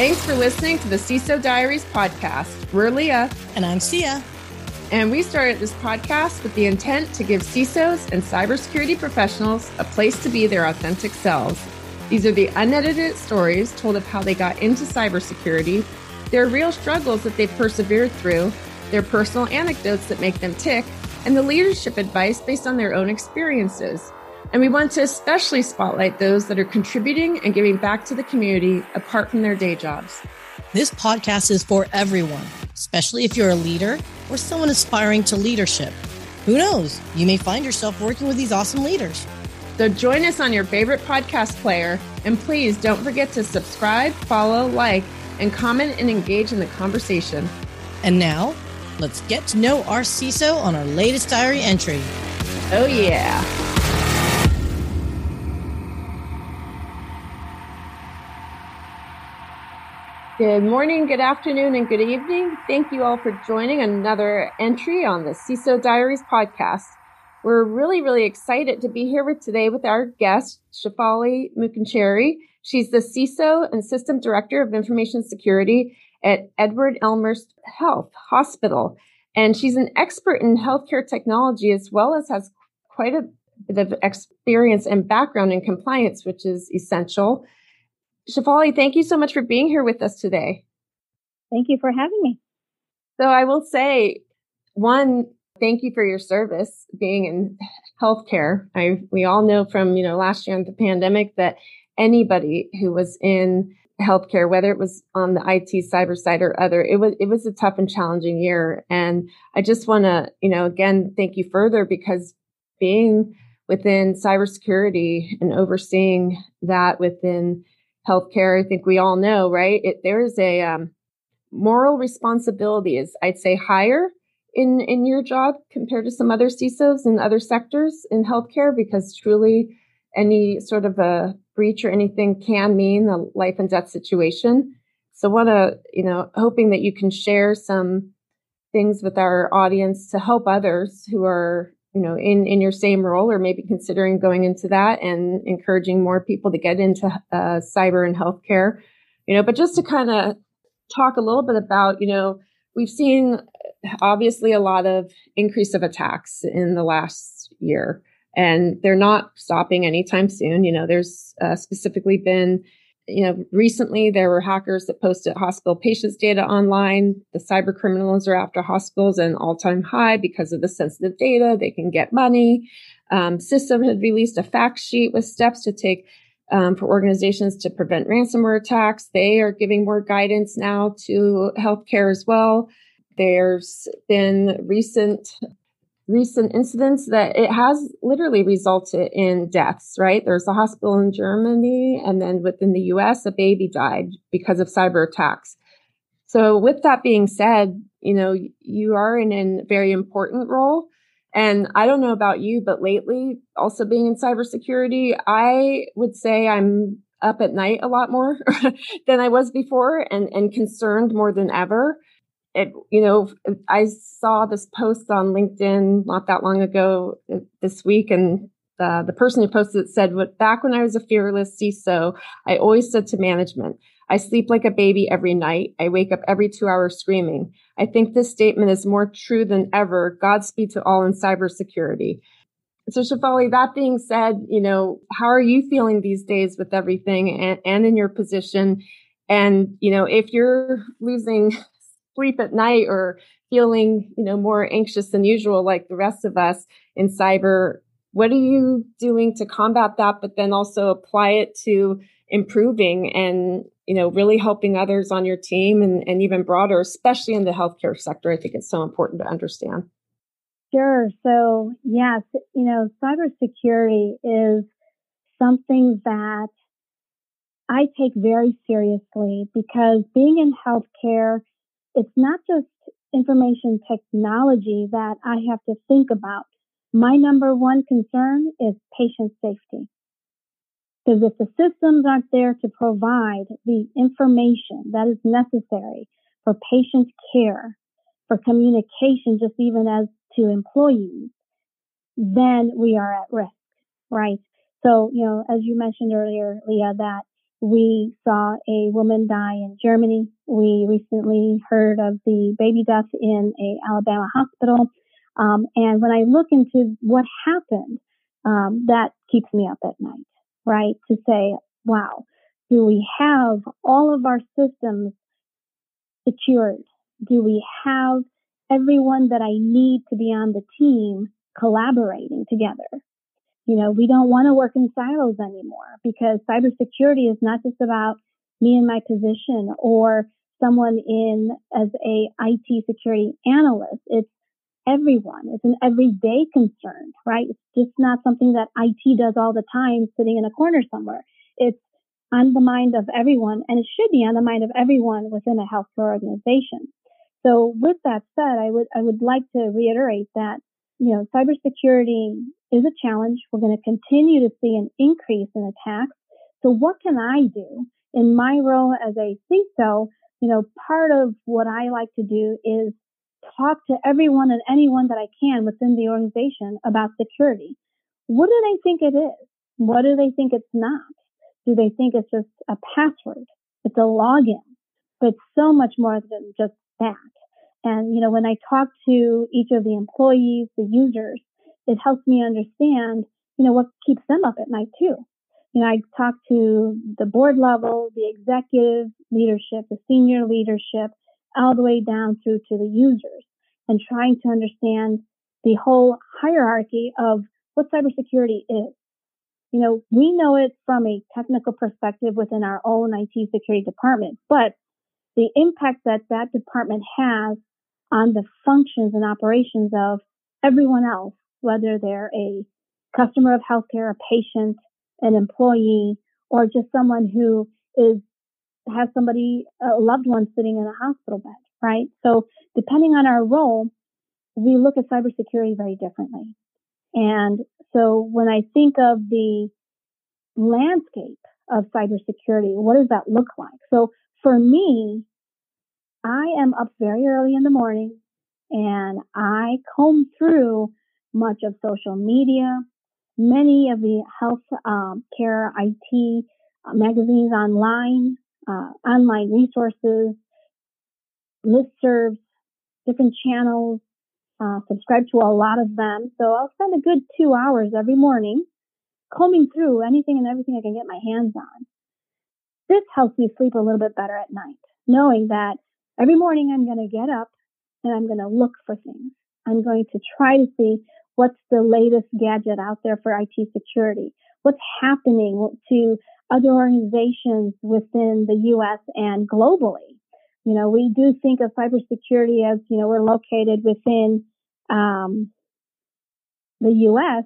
Thanks for listening to the CISO Diaries podcast. We're Leah. And I'm Sia. And we started this podcast with the intent to give CISOs and cybersecurity professionals a place to be their authentic selves. These are the unedited stories told of how they got into cybersecurity, their real struggles that they've persevered through, their personal anecdotes that make them tick, and the leadership advice based on their own experiences. And we want to especially spotlight those that are contributing and giving back to the community apart from their day jobs. This podcast is for everyone, especially if you're a leader or someone aspiring to leadership. Who knows? You may find yourself working with these awesome leaders. So join us on your favorite podcast player. And please don't forget to subscribe, follow, like, and comment and engage in the conversation. And now, let's get to know our CISO on our latest diary entry. Oh, yeah. Good morning, good afternoon, and good evening. Thank you all for joining another entry on the CISO Diaries podcast. We're really, really excited to be here with today with our guest, Shefali Mookencherry. She's the CISO and System Director of Information Security at Edward Elmhurst Health Hospital. And she's an expert in healthcare technology as well as has quite a bit of experience and background in compliance, which is essential. Shefali, thank you so much for being here with us today. Thank you for having me. So I will say, one, thank you for your service being in healthcare. I we all know from you know last year in the pandemic that anybody who was in healthcare, whether it was on the IT cyber side or other, it was it was a tough and challenging year. And I just want to you know again thank you further because being within cybersecurity and overseeing that within healthcare, I think we all know, right? It, there is a um, moral responsibility is, I'd say, higher in in your job compared to some other CISOs in other sectors in healthcare, because truly, any sort of a breach or anything can mean a life and death situation. So, what a you know, hoping that you can share some things with our audience to help others who are you know in in your same role or maybe considering going into that and encouraging more people to get into uh, cyber and healthcare you know but just to kind of talk a little bit about you know we've seen obviously a lot of increase of attacks in the last year and they're not stopping anytime soon. You know there's uh, specifically been you know, recently there were hackers that posted hospital patients data online. The cyber criminals are after hospitals at an all-time high because of the sensitive data. They can get money. Um, CISA had released a fact sheet with steps to take um, for organizations to prevent ransomware attacks. They are giving more guidance now to healthcare as well. There's been recent recent incidents that it has literally resulted in deaths, right? There's a hospital in Germany, and then within the US, a baby died because of cyber attacks. So, with that being said, you know, you are in a very important role. And I don't know about you, but lately, also being in cybersecurity, I would say I'm up at night a lot more than I was before and, and concerned more than ever it, you know, I saw this post on LinkedIn not that long ago uh, this week, and the, the person who posted it said, "What back when I was a fearless CISO, I always said to management, I sleep like a baby every night. I wake up every two hours screaming. I think this statement is more true than ever. Godspeed to all in cybersecurity." So, Shefali, that being said, you know, how are you feeling these days with everything and, and in your position? And, you know, if you're losing sleep at night or feeling, you know, more anxious than usual, like the rest of us in cyber, what are you doing to combat that, but then also apply it to improving and, you know, really helping others on your team and, and even broader, especially in the healthcare sector? I think it's so important to understand. Sure. So, yes, you know, cybersecurity is something that I take very seriously because being in healthcare it's not just information technology that I have to think about. My number one concern is patient safety. Because if the systems aren't there to provide the information that is necessary for patient care, for communication, just even as to employees, then we are at risk, right? So, you know, as you mentioned earlier, Leah, that We saw a woman die in Germany. We recently heard of the baby death in a Alabama hospital. Um, and when I look into what happened, um, that keeps me up at night, right? To say, wow, do we have all of our systems secured? Do we have everyone that I need to be on the team collaborating together? You know, we don't want to work in silos anymore because cybersecurity is not just about me and my position or someone in as a IT security analyst. It's everyone. It's an everyday concern, right? It's just not something that IT does all the time sitting in a corner somewhere. It's on the mind of everyone and it should be on the mind of everyone within a healthcare organization. So with that said, I would, I would like to reiterate that, you know, cybersecurity is a challenge. We're going to continue to see an increase in attacks. So what can I do in my role as a CISO? You know, part of what I like to do is talk to everyone and anyone that I can within the organization about security. What do they think it is? What do they think it's not? Do they think it's just a password? It's a login, but it's so much more than just that. And, you know, when I talk to each of the employees, the users, it helps me understand, you know, what keeps them up at night too. You know, I talk to the board level, the executive leadership, the senior leadership, all the way down through to the users and trying to understand the whole hierarchy of what cybersecurity is. You know, we know it from a technical perspective within our own IT security department, but the impact that that department has on the functions and operations of everyone else, whether they're a customer of healthcare, a patient, an employee, or just someone who is has somebody, a loved one sitting in a hospital bed, right? So depending on our role, we look at cybersecurity very differently. And so when I think of the landscape of cybersecurity, what does that look like? So for me, I am up very early in the morning and I comb through much of social media, many of the health um, care IT uh, magazines online, uh, online resources, listservs, different channels, uh, subscribe to a lot of them. So I'll spend a good two hours every morning combing through anything and everything I can get my hands on. This helps me sleep a little bit better at night, knowing that every morning I'm going to get up and I'm going to look for things. I'm going to try to see what's the latest gadget out there for IT security, what's happening to other organizations within the U.S. and globally. You know, we do think of cybersecurity as, you know, we're located within um, the U.S.,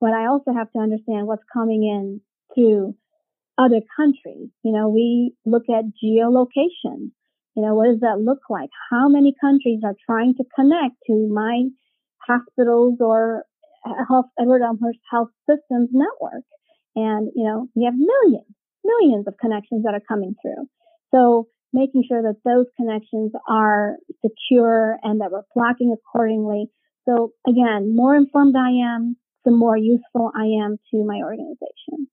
but I also have to understand what's coming in to other countries. You know, we look at geolocation. You know, what does that look like? How many countries are trying to connect to my hospitals or health, Edward Elmhurst Health Systems network? And, you know, we have millions, millions of connections that are coming through. So making sure that those connections are secure and that we're blocking accordingly. So again, more informed I am, the more useful I am to my organization.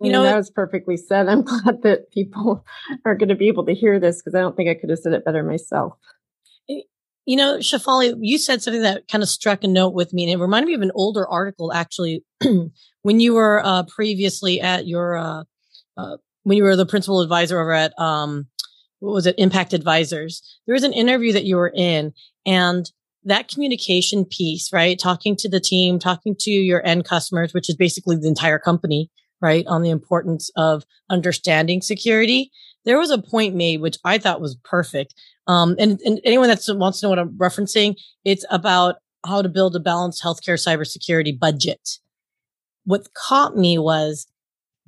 You know, that was perfectly said. I'm glad that people are going to be able to hear this because I don't think I could have said it better myself. You know, Shefali, you said something that kind of struck a note with me, and it reminded me of an older article actually when you were uh, previously at your uh, uh, when you were the principal advisor over at um, what was it, Impact Advisors. There was an interview that you were in, and that communication piece, right? Talking to the team, talking to your end customers, which is basically the entire company, right? On the importance of understanding security. There was a point made, which I thought was perfect, um, and, and anyone that wants to know what I'm referencing, it's about how to build a balanced healthcare cybersecurity budget. What caught me was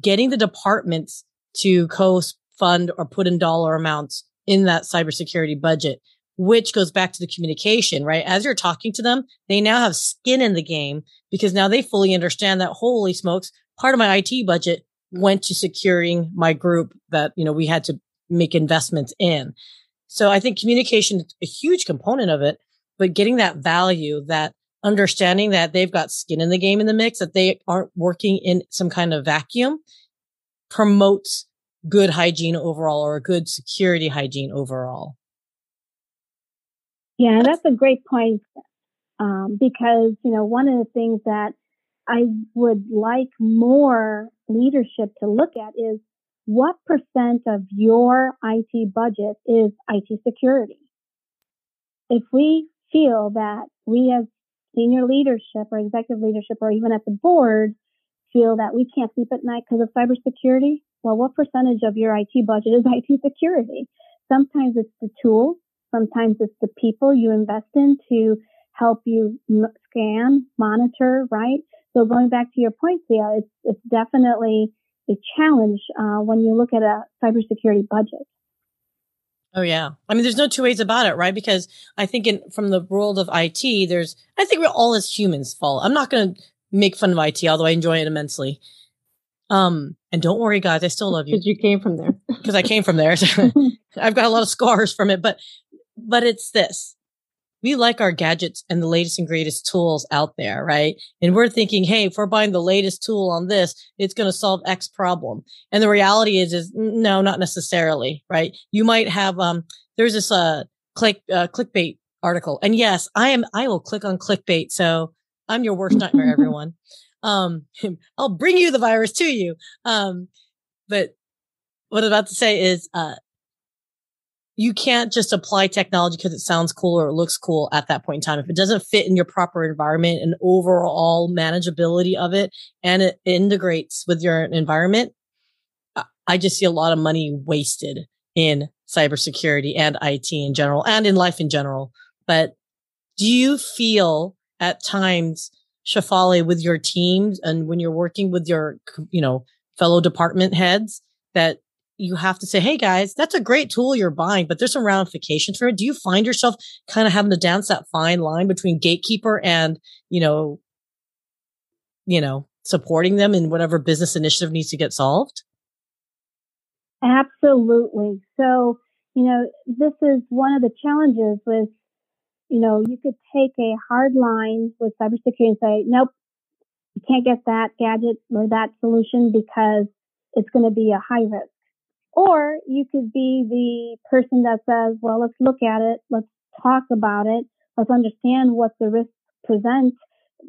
getting the departments to co-fund or put in dollar amounts in that cybersecurity budget, which goes back to the communication, right? As you're talking to them, they now have skin in the game because now they fully understand that holy smokes, part of my IT budget went to securing my group that, you know, we had to make investments in. So I think communication is a huge component of it, but getting that value, that understanding that they've got skin in the game in the mix, that they aren't working in some kind of vacuum promotes good hygiene overall or a good security hygiene overall. Yeah, that's a great point. Um, because, you know, one of the things that I would like more leadership to look at is what percent of your IT budget is IT security? If we feel that we as senior leadership or executive leadership or even at the board feel that we can't sleep at night because of cybersecurity, well, what percentage of your IT budget is IT security? Sometimes it's the tools. Sometimes it's the people you invest in to help you scan, monitor, right? So going back to your point, Sia, it's, it's definitely a challenge uh, when you look at a cybersecurity budget. Oh yeah. I mean, there's no two ways about it, right? Because I think in, from the world of IT, there's, I think we're all as humans fall. I'm not going to make fun of IT, although I enjoy it immensely. Um, and don't worry, guys, I still love you. Because you came from there. Because I came from there. I've got a lot of scars from it, but, but it's this. We like our gadgets and the latest and greatest tools out there, right? And we're thinking, hey, if we're buying the latest tool on this, it's going to solve X problem. And the reality is, is no, not necessarily, right? You might have, um, there's this, uh, click, uh, clickbait article. And yes, I am, I will click on clickbait. So I'm your worst nightmare, everyone. Um, I'll bring you the virus to you. Um, but what I'm about to say is, uh, you can't just apply technology because it sounds cool or it looks cool at that point in time. If it doesn't fit in your proper environment and overall manageability of it and it integrates with your environment, I just see a lot of money wasted in cybersecurity and IT in general and in life in general. But do you feel at times, Shefali, with your teams and when you're working with your, you know, fellow department heads that you have to say, Hey guys, that's a great tool you're buying, but there's some ramifications for it. Do you find yourself kind of having to dance that fine line between gatekeeper and, you know, you know, supporting them in whatever business initiative needs to get solved? Absolutely. So, you know, this is one of the challenges with, you know, you could take a hard line with cybersecurity and say, nope, you can't get that gadget or that solution because it's going to be a high risk. Or you could be the person that says, well, let's look at it. Let's talk about it. Let's understand what the risks present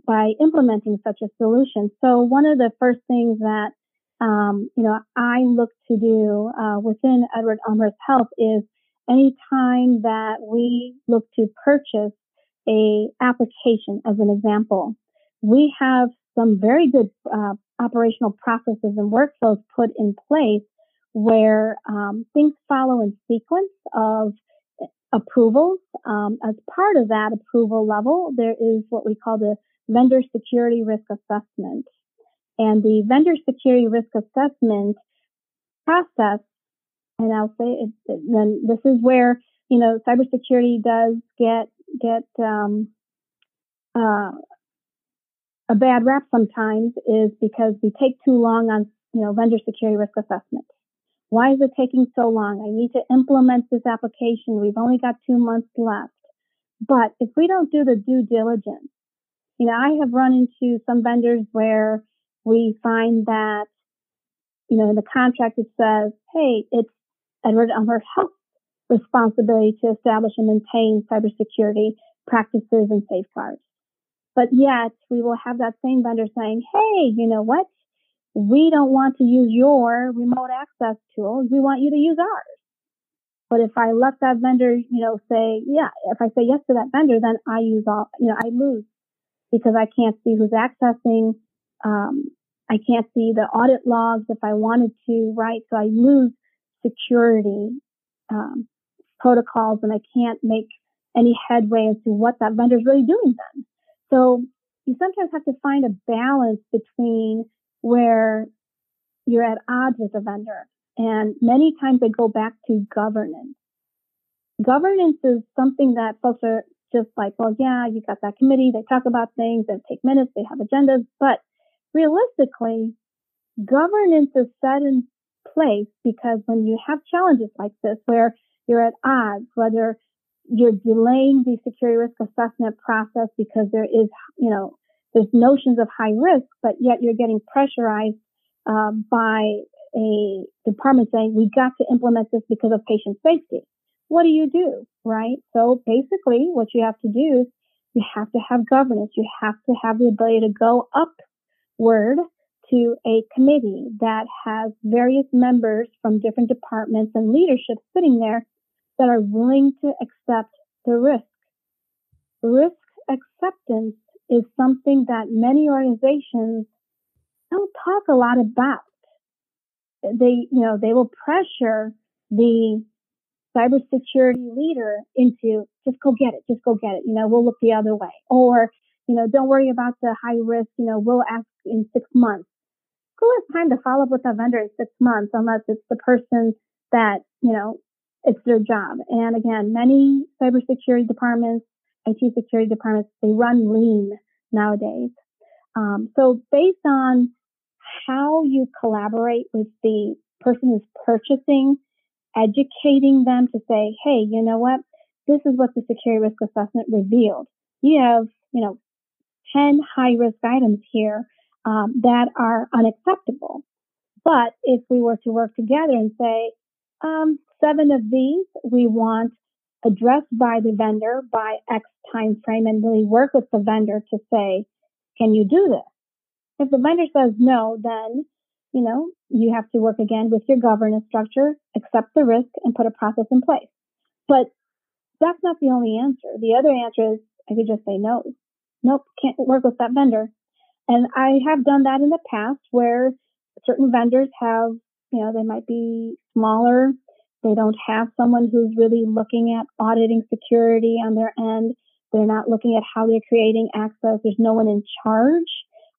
by implementing such a solution. So one of the first things that, um, you know, I look to do uh, within Edward Elmhurst Health is anytime that we look to purchase a application as an example, we have some very good uh, operational processes and workflows put in place where um, things follow in sequence of approvals. Um, as part of that approval level, there is what we call the vendor security risk assessment. And the vendor security risk assessment process, and I'll say it, it, then this is where, you know, cybersecurity does get, get, um, uh, a bad rap sometimes is because we take too long on, you know, vendor security risk assessment. Why is it taking so long? I need to implement this application. We've only got two months left. But if we don't do the due diligence, you know, I have run into some vendors where we find that, you know, in the contract it says, hey, it's Edward Elmhurst Health responsibility to establish and maintain cybersecurity practices and safeguards. But yet we will have that same vendor saying, hey, you know what? We don't want to use your remote access tools. We want you to use ours. But if I let that vendor, you know, say, yeah, if I say yes to that vendor, then I use all, you know, I lose because I can't see who's accessing. Um, I can't see the audit logs if I wanted to, right? So I lose security um, protocols and I can't make any headway into what that vendor is really doing then. So you sometimes have to find a balance between where you're at odds with a vendor. And many times they go back to governance. Governance is something that folks are just like, well, yeah, you got that committee. They talk about things. They take minutes. They have agendas. But realistically, governance is set in place because when you have challenges like this, where you're at odds, whether you're delaying the security risk assessment process because there is, you know, there's notions of high risk, but yet you're getting pressurized uh, by a department saying we got to implement this because of patient safety. What do you do, right? So basically, what you have to do is you have to have governance. You have to have the ability to go upward to a committee that has various members from different departments and leadership sitting there that are willing to accept the risk. Risk acceptance is something that many organizations don't talk a lot about. They, you know, they will pressure the cybersecurity leader into just go get it, just go get it. You know, we'll look the other way. Or, you know, don't worry about the high risk. You know, we'll ask in six months. Who has time to follow up with a vendor in six months unless it's the person that, you know, it's their job. And again, many cybersecurity departments, IT security departments, they run lean nowadays. Um, so based on how you collaborate with the person who's purchasing, educating them to say, hey, you know what? This is what the security risk assessment revealed. You have, you know, 10 high risk items here um, that are unacceptable. But if we were to work together and say, um, seven of these we want addressed by the vendor by X time frame and really work with the vendor to say, can you do this? If the vendor says no, then, you know, you have to work again with your governance structure, accept the risk and put a process in place. But that's not the only answer. The other answer is I could just say no. Nope, can't work with that vendor. And I have done that in the past where certain vendors have, you know, they might be smaller. They don't have someone who's really looking at auditing security on their end. They're not looking at how they're creating access. There's no one in charge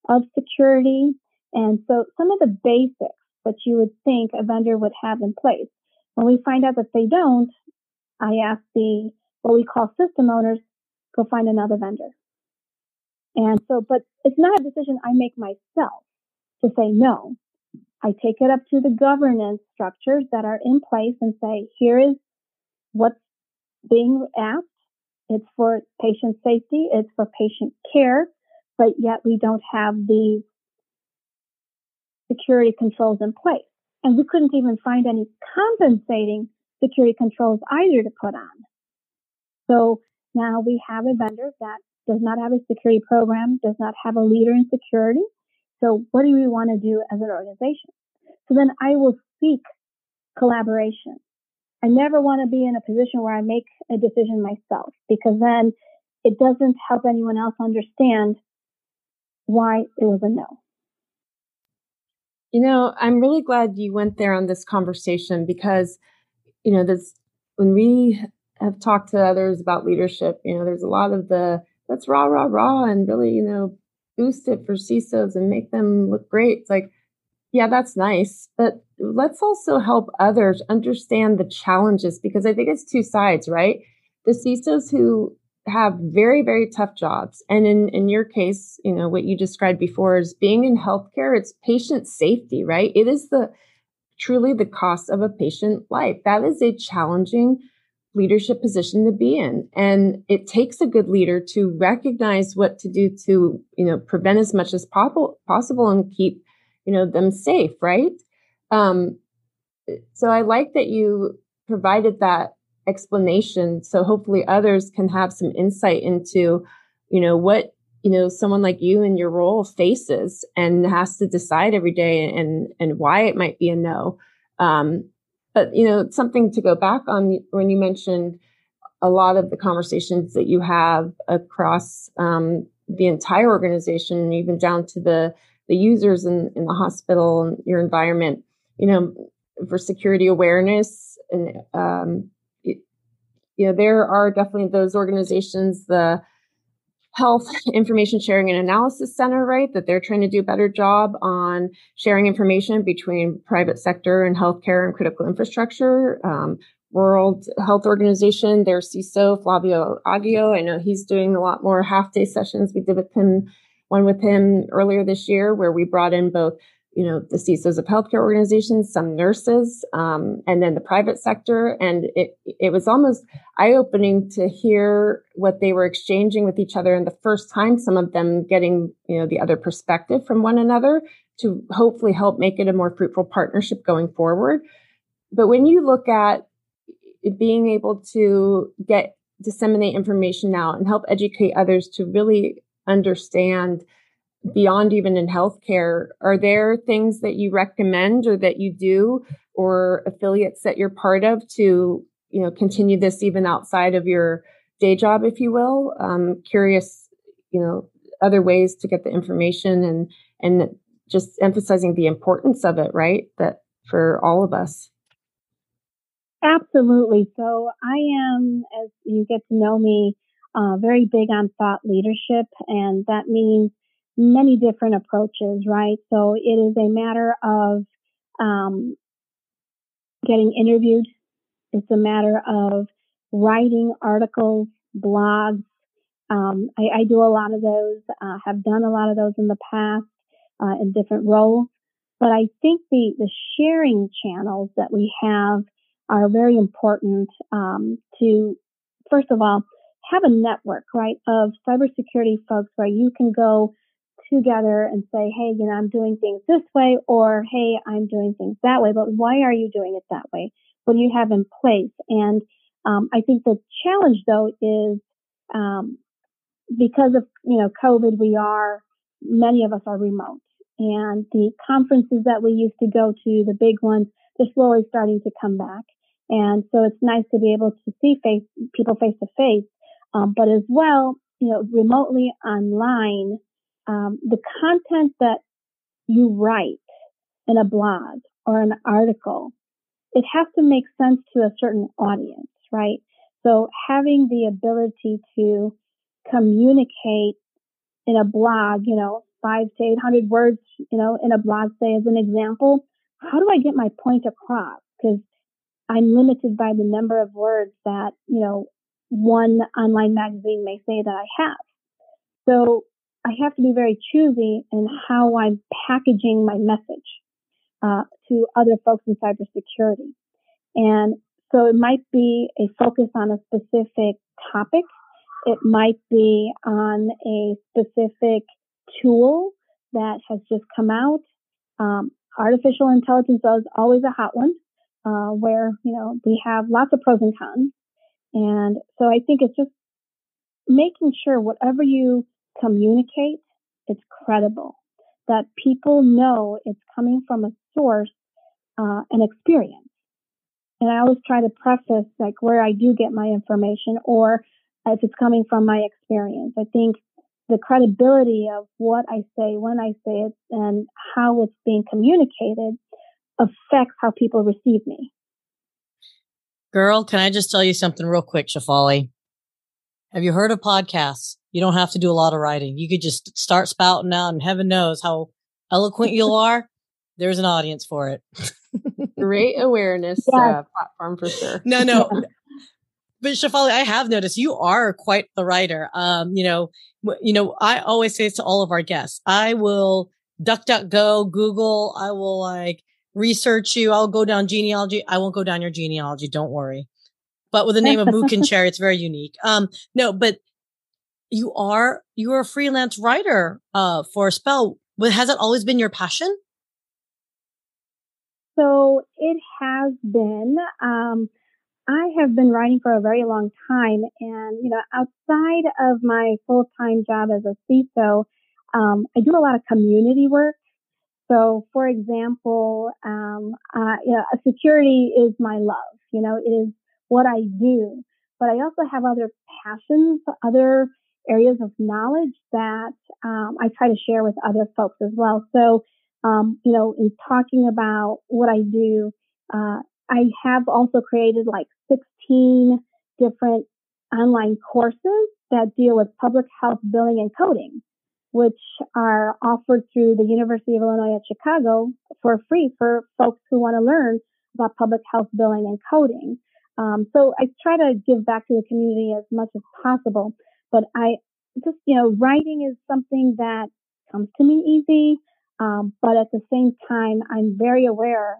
of security. And so some of the basics that you would think a vendor would have in place. When we find out that they don't, I ask the, what we call system owners, go find another vendor. And so, but it's not a decision I make myself to say no. I take it up to the governance structures that are in place and say, here is what's being asked. It's for patient safety. It's for patient care, but yet we don't have the security controls in place. And we couldn't even find any compensating security controls either to put on. So now we have a vendor that does not have a security program, does not have a leader in security. So what do we want to do as an organization? So then I will seek collaboration. I never want to be in a position where I make a decision myself because then it doesn't help anyone else understand why it was a no. You know, I'm really glad you went there on this conversation because, you know, this when we have talked to others about leadership, you know, there's a lot of the let's rah rah rah and really, you know, boost it for CISOs and make them look great. It's like, yeah, that's nice, but let's also help others understand the challenges because I think it's two sides, right? The CISOs who have very, very tough jobs. And in, in your case, you know, what you described before is being in healthcare, it's patient safety, right? It is the truly the cost of a patient life. That is a challenging leadership position to be in. And it takes a good leader to recognize what to do to, you know, prevent as much as possible and keep, you know, them safe, right? Um, so I like that you provided that explanation so hopefully others can have some insight into, you know, what you know someone like you in your role faces and has to decide every day and and why it might be a no um, but you know, something to go back on when you mentioned a lot of the conversations that you have across um, the entire organization, even down to the the users in, in the hospital and your environment. You know, for security awareness and um, you know, there are definitely those organizations, the health information sharing and analysis center right that they're trying to do a better job on sharing information between private sector and healthcare and critical infrastructure. Um, world health organization their ciso Flavio Aggio i know he's doing a lot more half day sessions. We did with him one with him earlier this year where we brought in both you know, the CISOs of healthcare organizations, some nurses, um, and then the private sector. And it, it was almost eye opening to hear what they were exchanging with each other. And the first time, some of them getting, you know, the other perspective from one another to hopefully help make it a more fruitful partnership going forward. But when you look at being able to get disseminate information now and help educate others to really understand beyond even in healthcare, are there things that you recommend or that you do or affiliates that you're part of to, you know, continue this even outside of your day job, if you will? Um, curious, you know, other ways to get the information and and just emphasizing the importance of it, right? That for all of us. Absolutely. So I am, as you get to know me, uh, very big on thought leadership, and that means many different approaches, right? So it is a matter of um, getting interviewed. It's a matter of writing articles, blogs. Um, I, I, do a lot of those, uh, have done a lot of those in the past uh, in different roles. But I think the, the sharing channels that we have are very important um, to, first of all, have a network, right, of cybersecurity folks where you can go together and say, hey, you know, I'm doing things this way, or hey, I'm doing things that way, but why are you doing it that way? What do you have in place? And um, I think the challenge, though, is um, because of you know COVID, we are many of us are remote, and the conferences that we used to go to, the big ones, they're slowly starting to come back. And so it's nice to be able to see face people face to face, um, but as well, you know, remotely online um, the content that you write in a blog or an article, it has to make sense to a certain audience, right? So having the ability to communicate in a blog, you know, five to 800 words, you know, in a blog, say as an example, how do I get my point across? Because I'm limited by the number of words that, you know, one online magazine may say that I have. So I have to be very choosy in how I'm packaging my message uh, to other folks in cybersecurity. And so it might be a focus on a specific topic. It might be on a specific tool that has just come out. Um, artificial intelligence is always a hot one, uh, where you know we have lots of pros and cons. And so I think it's just making sure whatever you communicate, it's credible, that people know it's coming from a source, uh, an experience. And I always try to preface like where I do get my information or if it's coming from my experience. I think the credibility of what I say, when I say it, and how it's being communicated affects how people receive me. Girl, can I just tell you something real quick, Shefali? Have you heard of podcasts? You don't have to do a lot of writing. You could just start spouting out and heaven knows how eloquent you are. There's an audience for it. Great awareness uh, platform for sure. No, no. but Shefali, I have noticed you are quite the writer. Um, you know, you know, I always say to all of our guests, I will duck, duck, go, Google. I will like research you. I'll go down genealogy. I won't go down your genealogy. Don't worry. But with the name of Mookencherry, it's very unique. Um, no, but you are you are a freelance writer uh, for a spell. Has that always been your passion? So it has been. Um, I have been writing for a very long time, and you know, outside of my full time job as a CISO, um, I do a lot of community work. So, for example, um, uh, you know, security is my love. You know, it is what I do, but I also have other passions, other areas of knowledge that um, I try to share with other folks as well. So, um, you know, in talking about what I do, uh, I have also created like 16 different online courses that deal with public health billing and coding, which are offered through the University of Illinois at Chicago for free for folks who want to learn about public health billing and coding. Um, so I try to give back to the community as much as possible. But I just, you know, writing is something that comes to me easy. Um, but at the same time, I'm very aware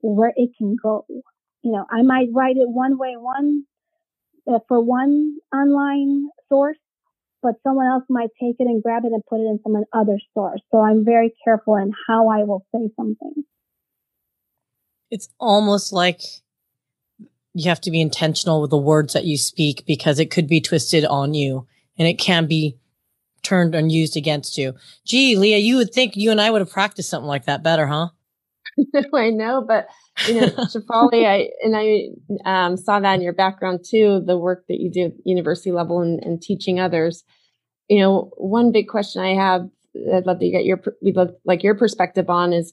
where it can go. You know, I might write it one way, one uh, for one online source, but someone else might take it and grab it and put it in some other source. So I'm very careful in how I will say something. It's almost like you have to be intentional with the words that you speak because it could be twisted on you and it can be turned and used against you. Gee, Leah, you would think you and I would have practiced something like that better, huh? I know, but you know, Shefali, I and I um, saw that in your background too, the work that you do at university level and, and teaching others. You know, one big question I have, I'd love to get your, we'd love like your perspective on is,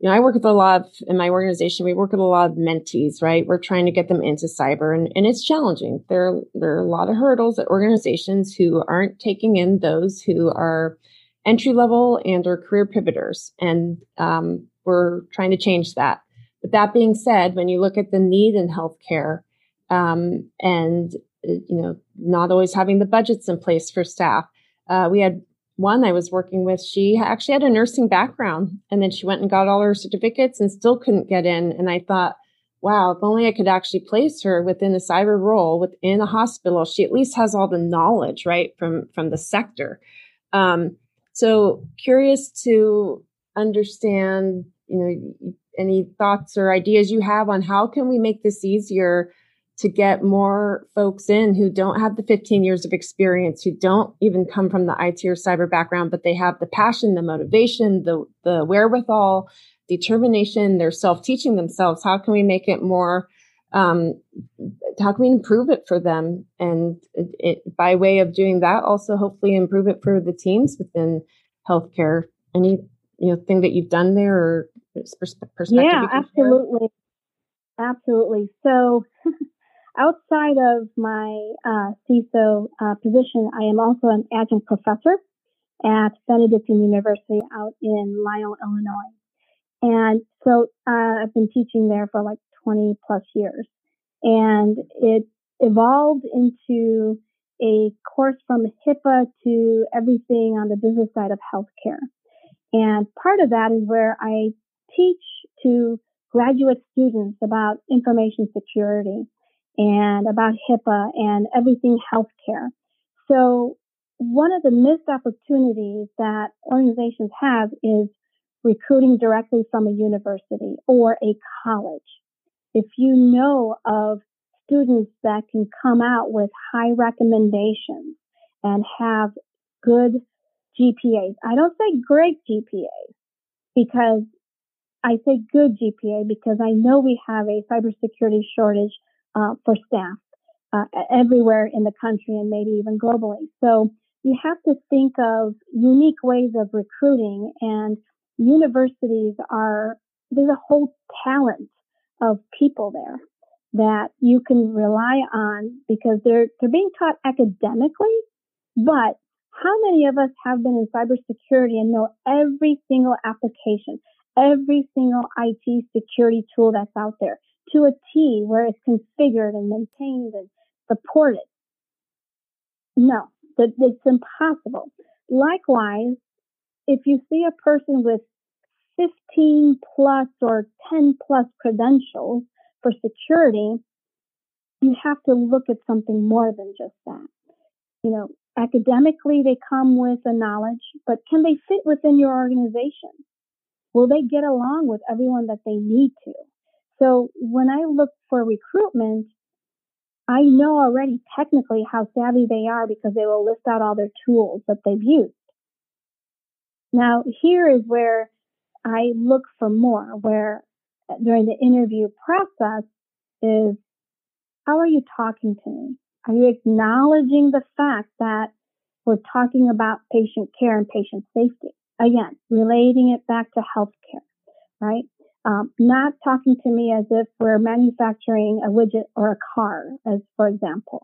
you know, I work with a lot of, in my organization, we work with a lot of mentees, right? We're trying to get them into cyber and, and it's challenging. There, there are a lot of hurdles at organizations who aren't taking in those who are entry level and or career pivoters. And um, we're trying to change that. But that being said, when you look at the need in healthcare, um, and uh, you know, not always having the budgets in place for staff, uh, we had one I was working with. She actually had a nursing background, and then she went and got all her certificates and still couldn't get in. And I thought, wow, if only I could actually place her within a cyber role within a hospital. She at least has all the knowledge, right, from from the sector. Um, so curious to understand, you know, any thoughts or ideas you have on how can we make this easier to get more folks in who don't have the 15 years of experience, who don't even come from the IT or cyber background, but they have the passion, the motivation, the, the wherewithal, determination, they're self-teaching themselves. How can we make it more, um, how can we improve it for them? And it, it, by way of doing that, also hopefully improve it for the teams within healthcare. Any, you know, thing that you've done there or perspective? Yeah, absolutely. Absolutely. So, outside of my uh, CISO uh, position, I am also an adjunct professor at Benedictine University out in Lisle, Illinois. And so uh, I've been teaching there for like 20 plus years. And it evolved into a course from HIPAA to everything on the business side of healthcare. And part of that is where I teach to graduate students about information security and about HIPAA and everything healthcare. So one of the missed opportunities that organizations have is recruiting directly from a university or a college. If you know of students that can come out with high recommendations and have good GPAs, I don't say great GPAs because I say good GPA because I know we have a cybersecurity shortage uh, for staff uh, everywhere in the country and maybe even globally. So you have to think of unique ways of recruiting and universities are, there's a whole talent of people there that you can rely on because they're, they're being taught academically, but how many of us have been in cybersecurity and know every single application? every single IT security tool that's out there to a T where it's configured and maintained and supported. No, it's impossible. Likewise, if you see a person with 15 plus or 10 plus credentials for security, you have to look at something more than just that. You know, academically they come with a knowledge, but can they fit within your organization? Will they get along with everyone that they need to? So when I look for recruitment, I know already technically how savvy they are because they will list out all their tools that they've used. Now, here is where I look for more, where uh, during the interview process is how are you talking to me? Are you acknowledging the fact that we're talking about patient care and patient safety? Again, relating it back to healthcare, right? Um, not talking to me as if we're manufacturing a widget or a car, as for example,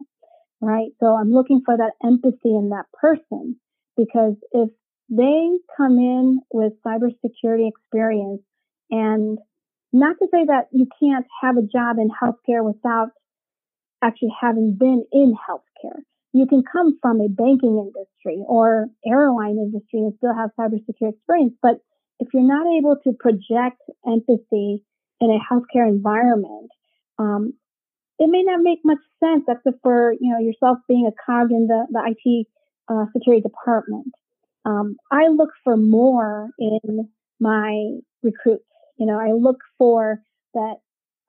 right? So I'm looking for that empathy in that person because if they come in with cybersecurity experience and not to say that you can't have a job in healthcare without actually having been in healthcare, you can come from a banking industry or airline industry and still have cybersecurity experience. But if you're not able to project empathy in a healthcare environment, um, it may not make much sense except for, you know, yourself being a cog in the, the IT uh, security department, um, I look for more in my recruits. You know, I look for that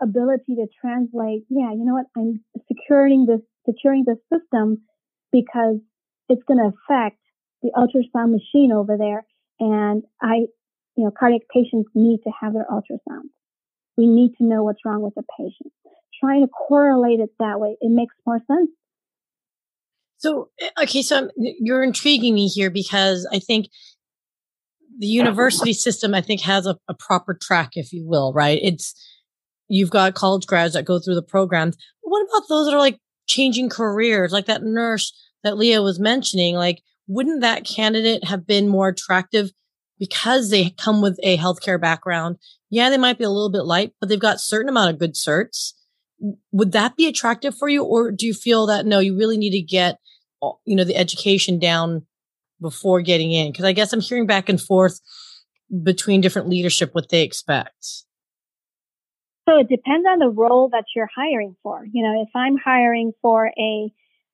ability to translate. Yeah, you know what? I'm securing this, securing this system because it's going to affect the ultrasound machine over there. And I, you know, cardiac patients need to have their ultrasound. We need to know what's wrong with the patient. Trying to correlate it that way, it makes more sense. So, eh, okay, so I'm, you're intriguing me here because I think the university system, I think, has a, a proper track, if you will, right? It's you've got college grads that go through the programs. What about those that are like changing careers, like that nurse that Leah was mentioning? Like, wouldn't that candidate have been more attractive because they come with a healthcare background? Yeah, they might be a little bit light, but they've got certain amount of good certs. Would that be attractive for you? Or do you feel that no, you really need to get, you know, the education down before getting in? Cause I guess I'm hearing back and forth between different leadership what they expect. So it depends on the role that you're hiring for. You know, if I'm hiring for a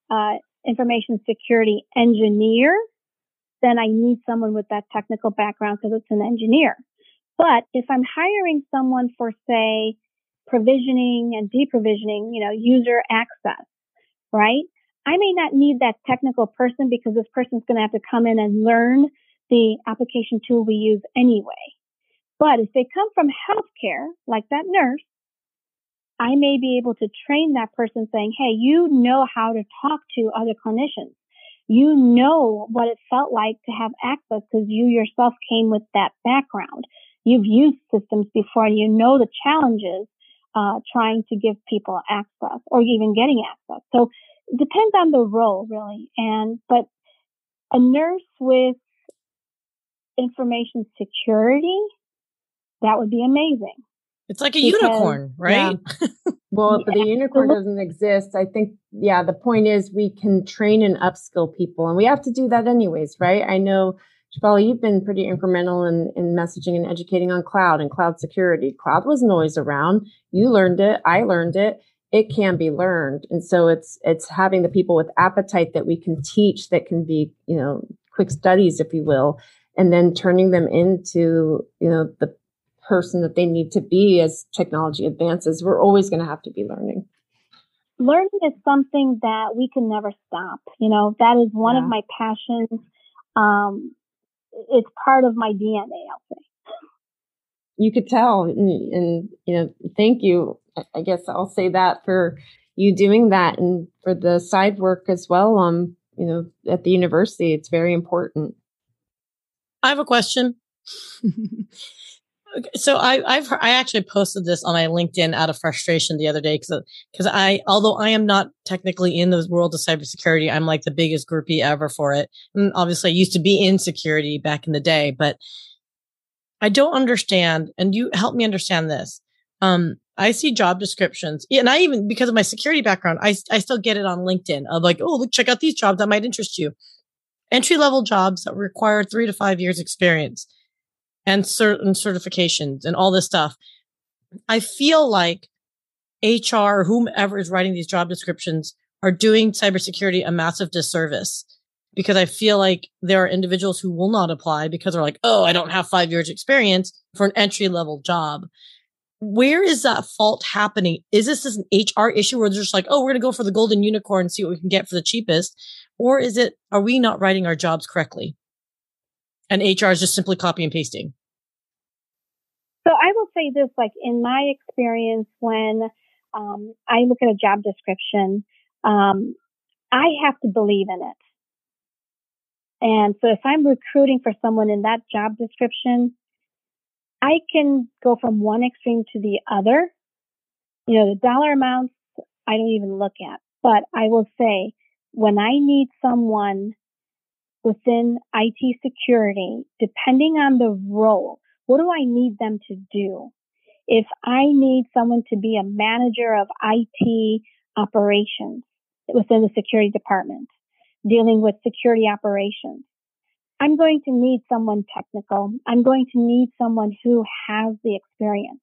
uh, information security engineer, then I need someone with that technical background because it's an engineer. But if I'm hiring someone for, say, provisioning and deprovisioning, you know, user access, right? I may not need that technical person because this person's going to have to come in and learn the application tool we use anyway. But if they come from healthcare, like that nurse, I may be able to train that person saying, Hey, you know how to talk to other clinicians. You know what it felt like to have access because you yourself came with that background. You've used systems before and you know the challenges uh, trying to give people access or even getting access. So it depends on the role really. And, but a nurse with information security, that would be amazing. It's like a because, unicorn, right? Yeah. well, yeah. the unicorn doesn't exist. I think, yeah, the point is we can train and upskill people and we have to do that anyways, right? I know Shefali, you've been pretty incremental in, in messaging and educating on cloud and cloud security. Cloud wasn't always around. You learned it. I learned it. It can be learned. And so it's, it's having the people with appetite that we can teach that can be, you know, quick studies, if you will, and then turning them into, you know, the person that they need to be as technology advances. We're always going to have to be learning. Learning is something that we can never stop. You know, that is one yeah. of my passions. Um, it's part of my DNA, I'll say. You could tell, and, and you know, thank you. I guess I'll say that for you doing that, and for the side work as well. Um, you know, at the university, it's very important. I have a question. so I, I've I actually posted this on my LinkedIn out of frustration the other day because because I although I am not technically in the world of cybersecurity, I'm like the biggest groupie ever for it. And obviously, I used to be in security back in the day, but I don't understand. And you help me understand this. Um, I see job descriptions, and I even because of my security background, I I still get it on LinkedIn of like, oh, look, check out these jobs that might interest you. Entry level jobs that require three to five years experience and certain certifications and all this stuff. I feel like HR whomever is writing these job descriptions are doing cybersecurity a massive disservice because I feel like there are individuals who will not apply because they're like, oh, I don't have five years experience for an entry level job. Where is that fault happening? Is this an HR issue where they're just like, oh, we're going to go for the golden unicorn and see what we can get for the cheapest? Or is it, are we not writing our jobs correctly? And HR is just simply copy and pasting? So I will say this, like in my experience, when um, I look at a job description, um, I have to believe in it. And so if I'm recruiting for someone in that job description, I can go from one extreme to the other. You know, the dollar amounts I don't even look at, but I will say when I need someone within IT security, depending on the role, what do I need them to do? If I need someone to be a manager of IT operations within the security department, dealing with security operations, I'm going to need someone technical. I'm going to need someone who has the experience.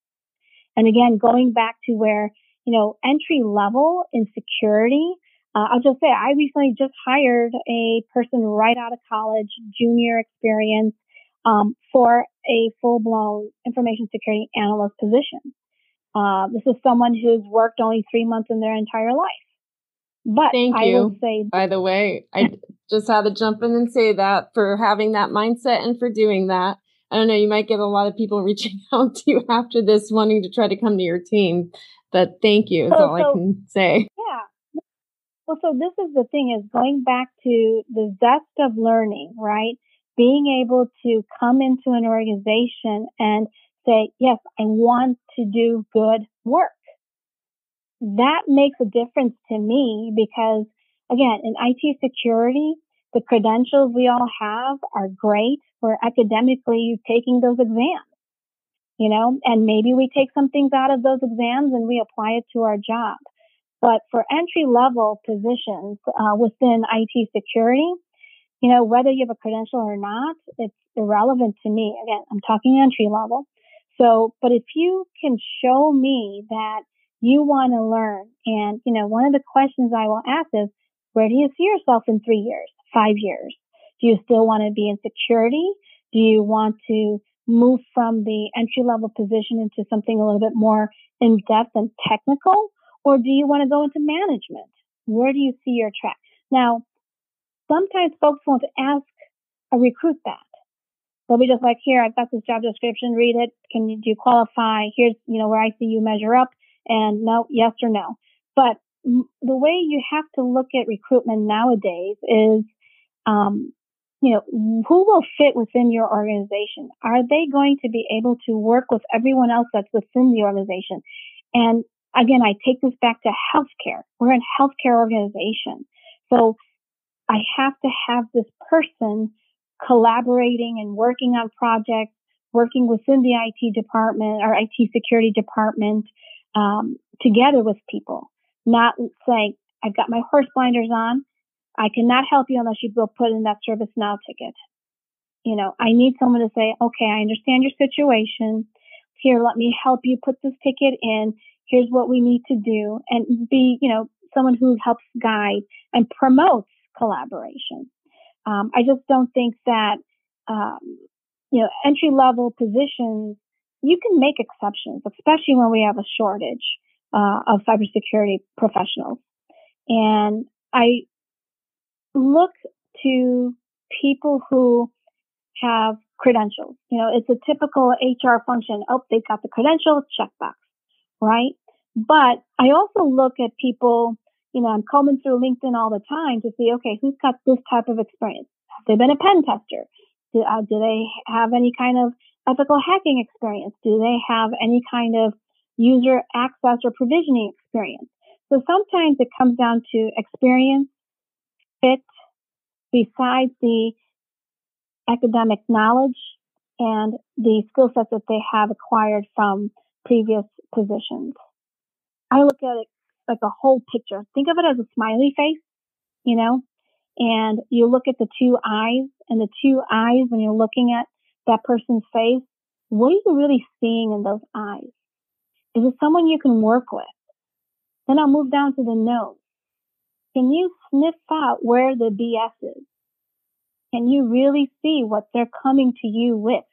And again, going back to where, you know, entry level in security, Uh, I'll just say I recently just hired a person right out of college, junior experience, um, for a full blown information security analyst position. Uh, this is someone who's worked only three months in their entire life. But thank I you. Say, by the way, I just had to jump in and say that for having that mindset and for doing that. I don't know, you might get a lot of people reaching out to you after this, wanting to try to come to your team. But thank you is all so, I can say. Well, so this is the thing is going back to the zest of learning, right? Being able to come into an organization and say, yes, I want to do good work. That makes a difference to me because again, in IT security, the credentials we all have are great. We're academically taking those exams, you know, and maybe we take some things out of those exams and we apply it to our job. But for entry level positions uh, within IT security, you know, whether you have a credential or not, it's irrelevant to me. Again, I'm talking entry level. So, but if you can show me that you want to learn, and, you know, one of the questions I will ask is, where do you see yourself in three years, five years? Do you still want to be in security? Do you want to move from the entry level position into something a little bit more in depth and technical? Or do you want to go into management? Where do you see your track? Now, sometimes folks want to ask a recruit that. They'll be just like, here, I've got this job description, read it. Can you, do you qualify? Here's, you know, where I see you measure up and no, yes or no. But the way you have to look at recruitment nowadays is, um, you know, who will fit within your organization? Are they going to be able to work with everyone else that's within the organization? And again, I take this back to healthcare. We're a healthcare organization. So I have to have this person collaborating and working on projects, working within the IT department or IT security department, um, together with people not saying, I've got my horse blinders on. I cannot help you unless you go put in that ServiceNow ticket. You know, I need someone to say, okay, I understand your situation. Here, let me help you put this ticket in. Here's what we need to do and be, you know, someone who helps guide and promotes collaboration. Um, I just don't think that, um, you know, entry level positions, you can make exceptions, especially when we have a shortage uh, of cybersecurity professionals. And I look to people who have credentials. You know, it's a typical HR function. Oh, they've got the credentials, checkbox, right? But I also look at people, you know, I'm combing through LinkedIn all the time to see, okay, who's got this type of experience? Have they been a pen tester? Do, uh, do they have any kind of ethical hacking experience? Do they have any kind of user access or provisioning experience. So sometimes it comes down to experience, fit, besides the academic knowledge and the skill sets that they have acquired from previous positions. I look at it like a whole picture. Think of it as a smiley face, you know, and you look at the two eyes and the two eyes when you're looking at that person's face. What are you really seeing in those eyes? Is it someone you can work with? Then I'll move down to the nose. Can you sniff out where the BS is? Can you really see what they're coming to you with?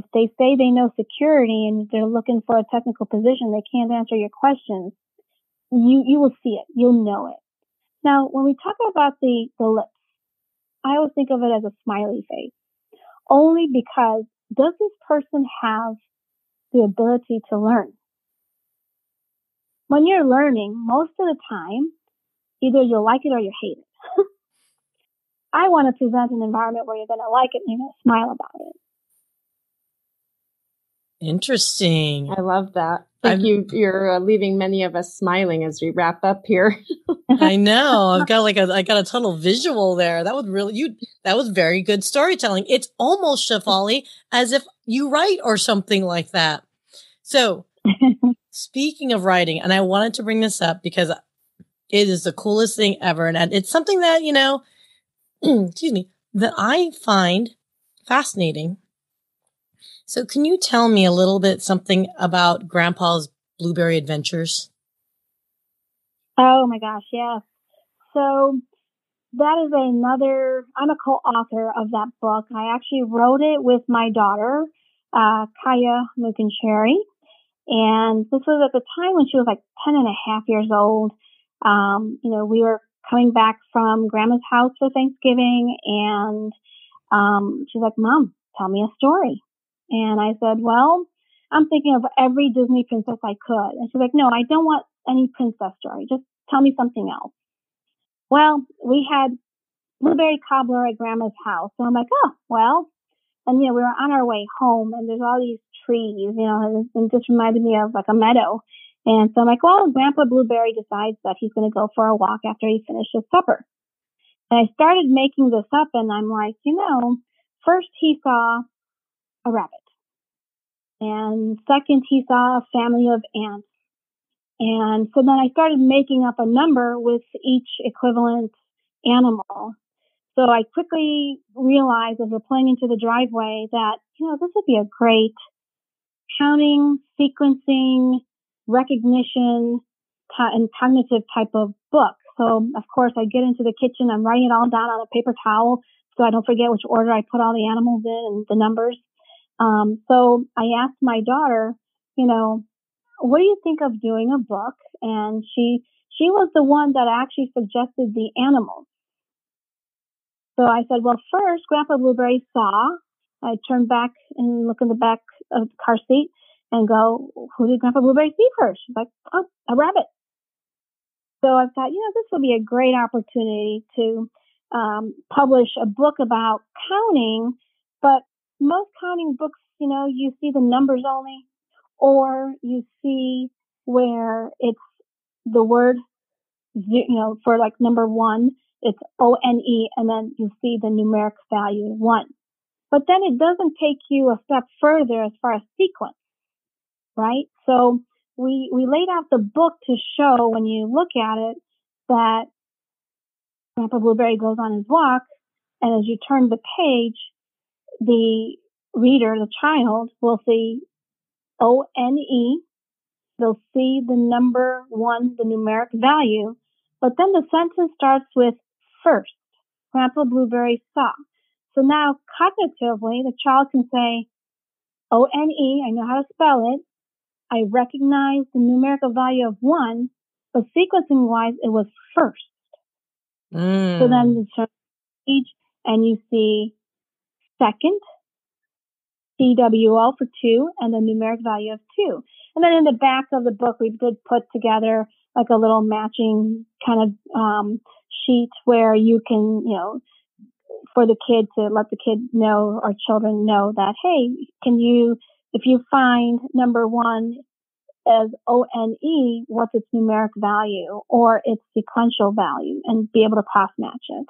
If they say they know security and they're looking for a technical position, they can't answer your questions. You, you will see it. You'll know it. Now, when we talk about the, the lips, I always think of it as a smiley face. Only because does this person have the ability to learn? when you're learning, most of the time, either you'll like it or you hate it. I want to present an environment where you're going to like it and you're going to smile about it. Interesting. I love that. Thank you. You're uh, leaving many of us smiling as we wrap up here. I know. I've got like a, I got a total visual there. That was really, you, that was very good storytelling. It's almost Shefali as if you write or something like that. So Speaking of writing, and I wanted to bring this up because it is the coolest thing ever. And it's something that, you know, excuse me, that I find fascinating. So can you tell me a little bit something about grandpa's blueberry adventures? Oh my gosh, yes. So that is another, I'm a co-author of that book. I actually wrote it with my daughter, uh, Kaya Mookencherry. And this was at the time when she was like 10 and a half years old. Um, you know, we were coming back from grandma's house for Thanksgiving and, um, she's like, mom, tell me a story. And I said, well, I'm thinking of every Disney princess I could. And she's like, no, I don't want any princess story. Just tell me something else. Well, we had blueberry cobbler at grandma's house. So I'm like, oh, well, and you know, we were on our way home and there's all these trees, you know, and it just reminded me of like a meadow. And so I'm like, well, Grandpa Blueberry decides that he's going to go for a walk after he finishes supper. And I started making this up and I'm like, you know, first he saw a rabbit. And second, he saw a family of ants. And so then I started making up a number with each equivalent animal. So I quickly realized as we're pulling into the driveway that, you know, this would be a great counting, sequencing, recognition, and cognitive type of book. So of course I get into the kitchen, I'm writing it all down on a paper towel so I don't forget which order I put all the animals in and the numbers. Um, so I asked my daughter, you know, what do you think of doing a book? And she, she was the one that actually suggested the animals. So I said, well, first, Grandpa Blueberry saw. I turned back and look in the back of the car seat and go, who did Grandpa Blueberry see first? She's like, oh, a rabbit. So I thought, you know, this would be a great opportunity to um, publish a book about counting, but most counting books, you know, you see the numbers only, or you see where it's the word, you know, for like number one, it's O-N-E, and then you see the numeric value one. But then it doesn't take you a step further as far as sequence, right? So we, we laid out the book to show when you look at it that Grandpa Blueberry goes on his walk, and as you turn the page, the reader, the child, will see O N E. They'll see the number one, the numeric value, but then the sentence starts with first. Grandpa Blueberry saw. So now cognitively, the child can say O N E. I know how to spell it. I recognize the numerical value of one, but sequencing wise, it was first. Mm. So then you turn page and you see second, CWL for two, and the numeric value of two. And then in the back of the book, we did put together like a little matching kind of um, sheet where you can, you know, for the kid to let the kid know or children know that, hey, can you, if you find number one as O-N-E, what's its numeric value or its sequential value and be able to cross match it.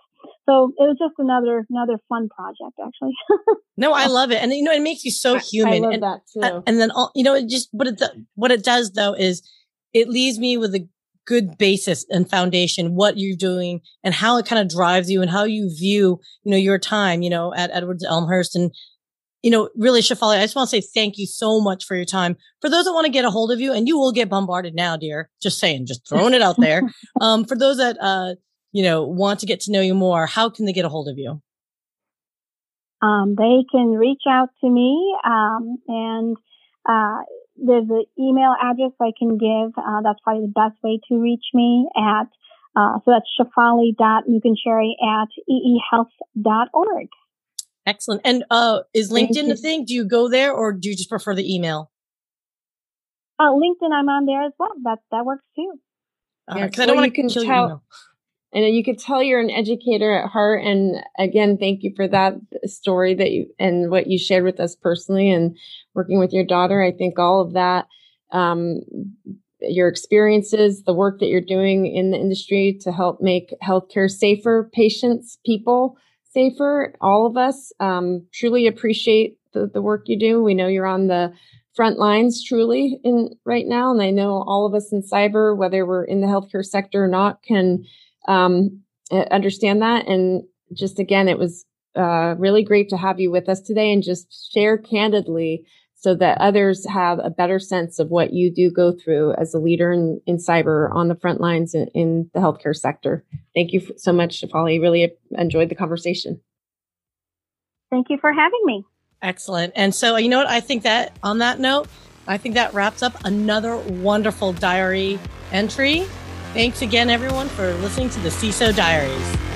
So it was just another another fun project, actually. no, I love it, and you know it makes you so human. I, love and, that too. And then all, you know, it just what it what it does though is it leaves me with a good basis and foundation what you're doing and how it kind of drives you and how you view you know your time you know at Edwards Elmhurst and you know, really, Shefali, I just want to say thank you so much for your time. For those that want to get a hold of you, and you will get bombarded now, dear. Just saying, just throwing it out there. Um, for those that uh, you know, want to get to know you more, how can they get a hold of you? Um, they can reach out to me, um, and uh, there's an email address I can give. Uh, that's probably the best way to reach me at. Uh, so that's shefali.mookencherry at eehealth.org. Excellent. And uh, is LinkedIn a thing? Do you go there or do you just prefer the email? Uh, LinkedIn, I'm on there as well. That that works too. Because uh, yeah, I don't want to kill tell, your email. And you could tell you're an educator at heart. And again, thank you for that story that you and what you shared with us personally and working with your daughter. I think all of that, um, your experiences, the work that you're doing in the industry to help make healthcare safer, patients, people safer. All of us um, truly appreciate the, the work you do. We know you're on the front lines truly in right now, and I know all of us in cyber, whether we're in the healthcare sector or not, can um, understand that. And just again, it was uh, really great to have you with us today and just share candidly so that others have a better sense of what you do go through as a leader in, in cyber on the front lines in, in the healthcare sector. Thank you so much, Shefali. Really enjoyed the conversation. Thank you for having me. Excellent. And so, you know what? I think that on that note, I think that wraps up another wonderful diary entry. Thanks again, everyone, for listening to the CISO Diaries.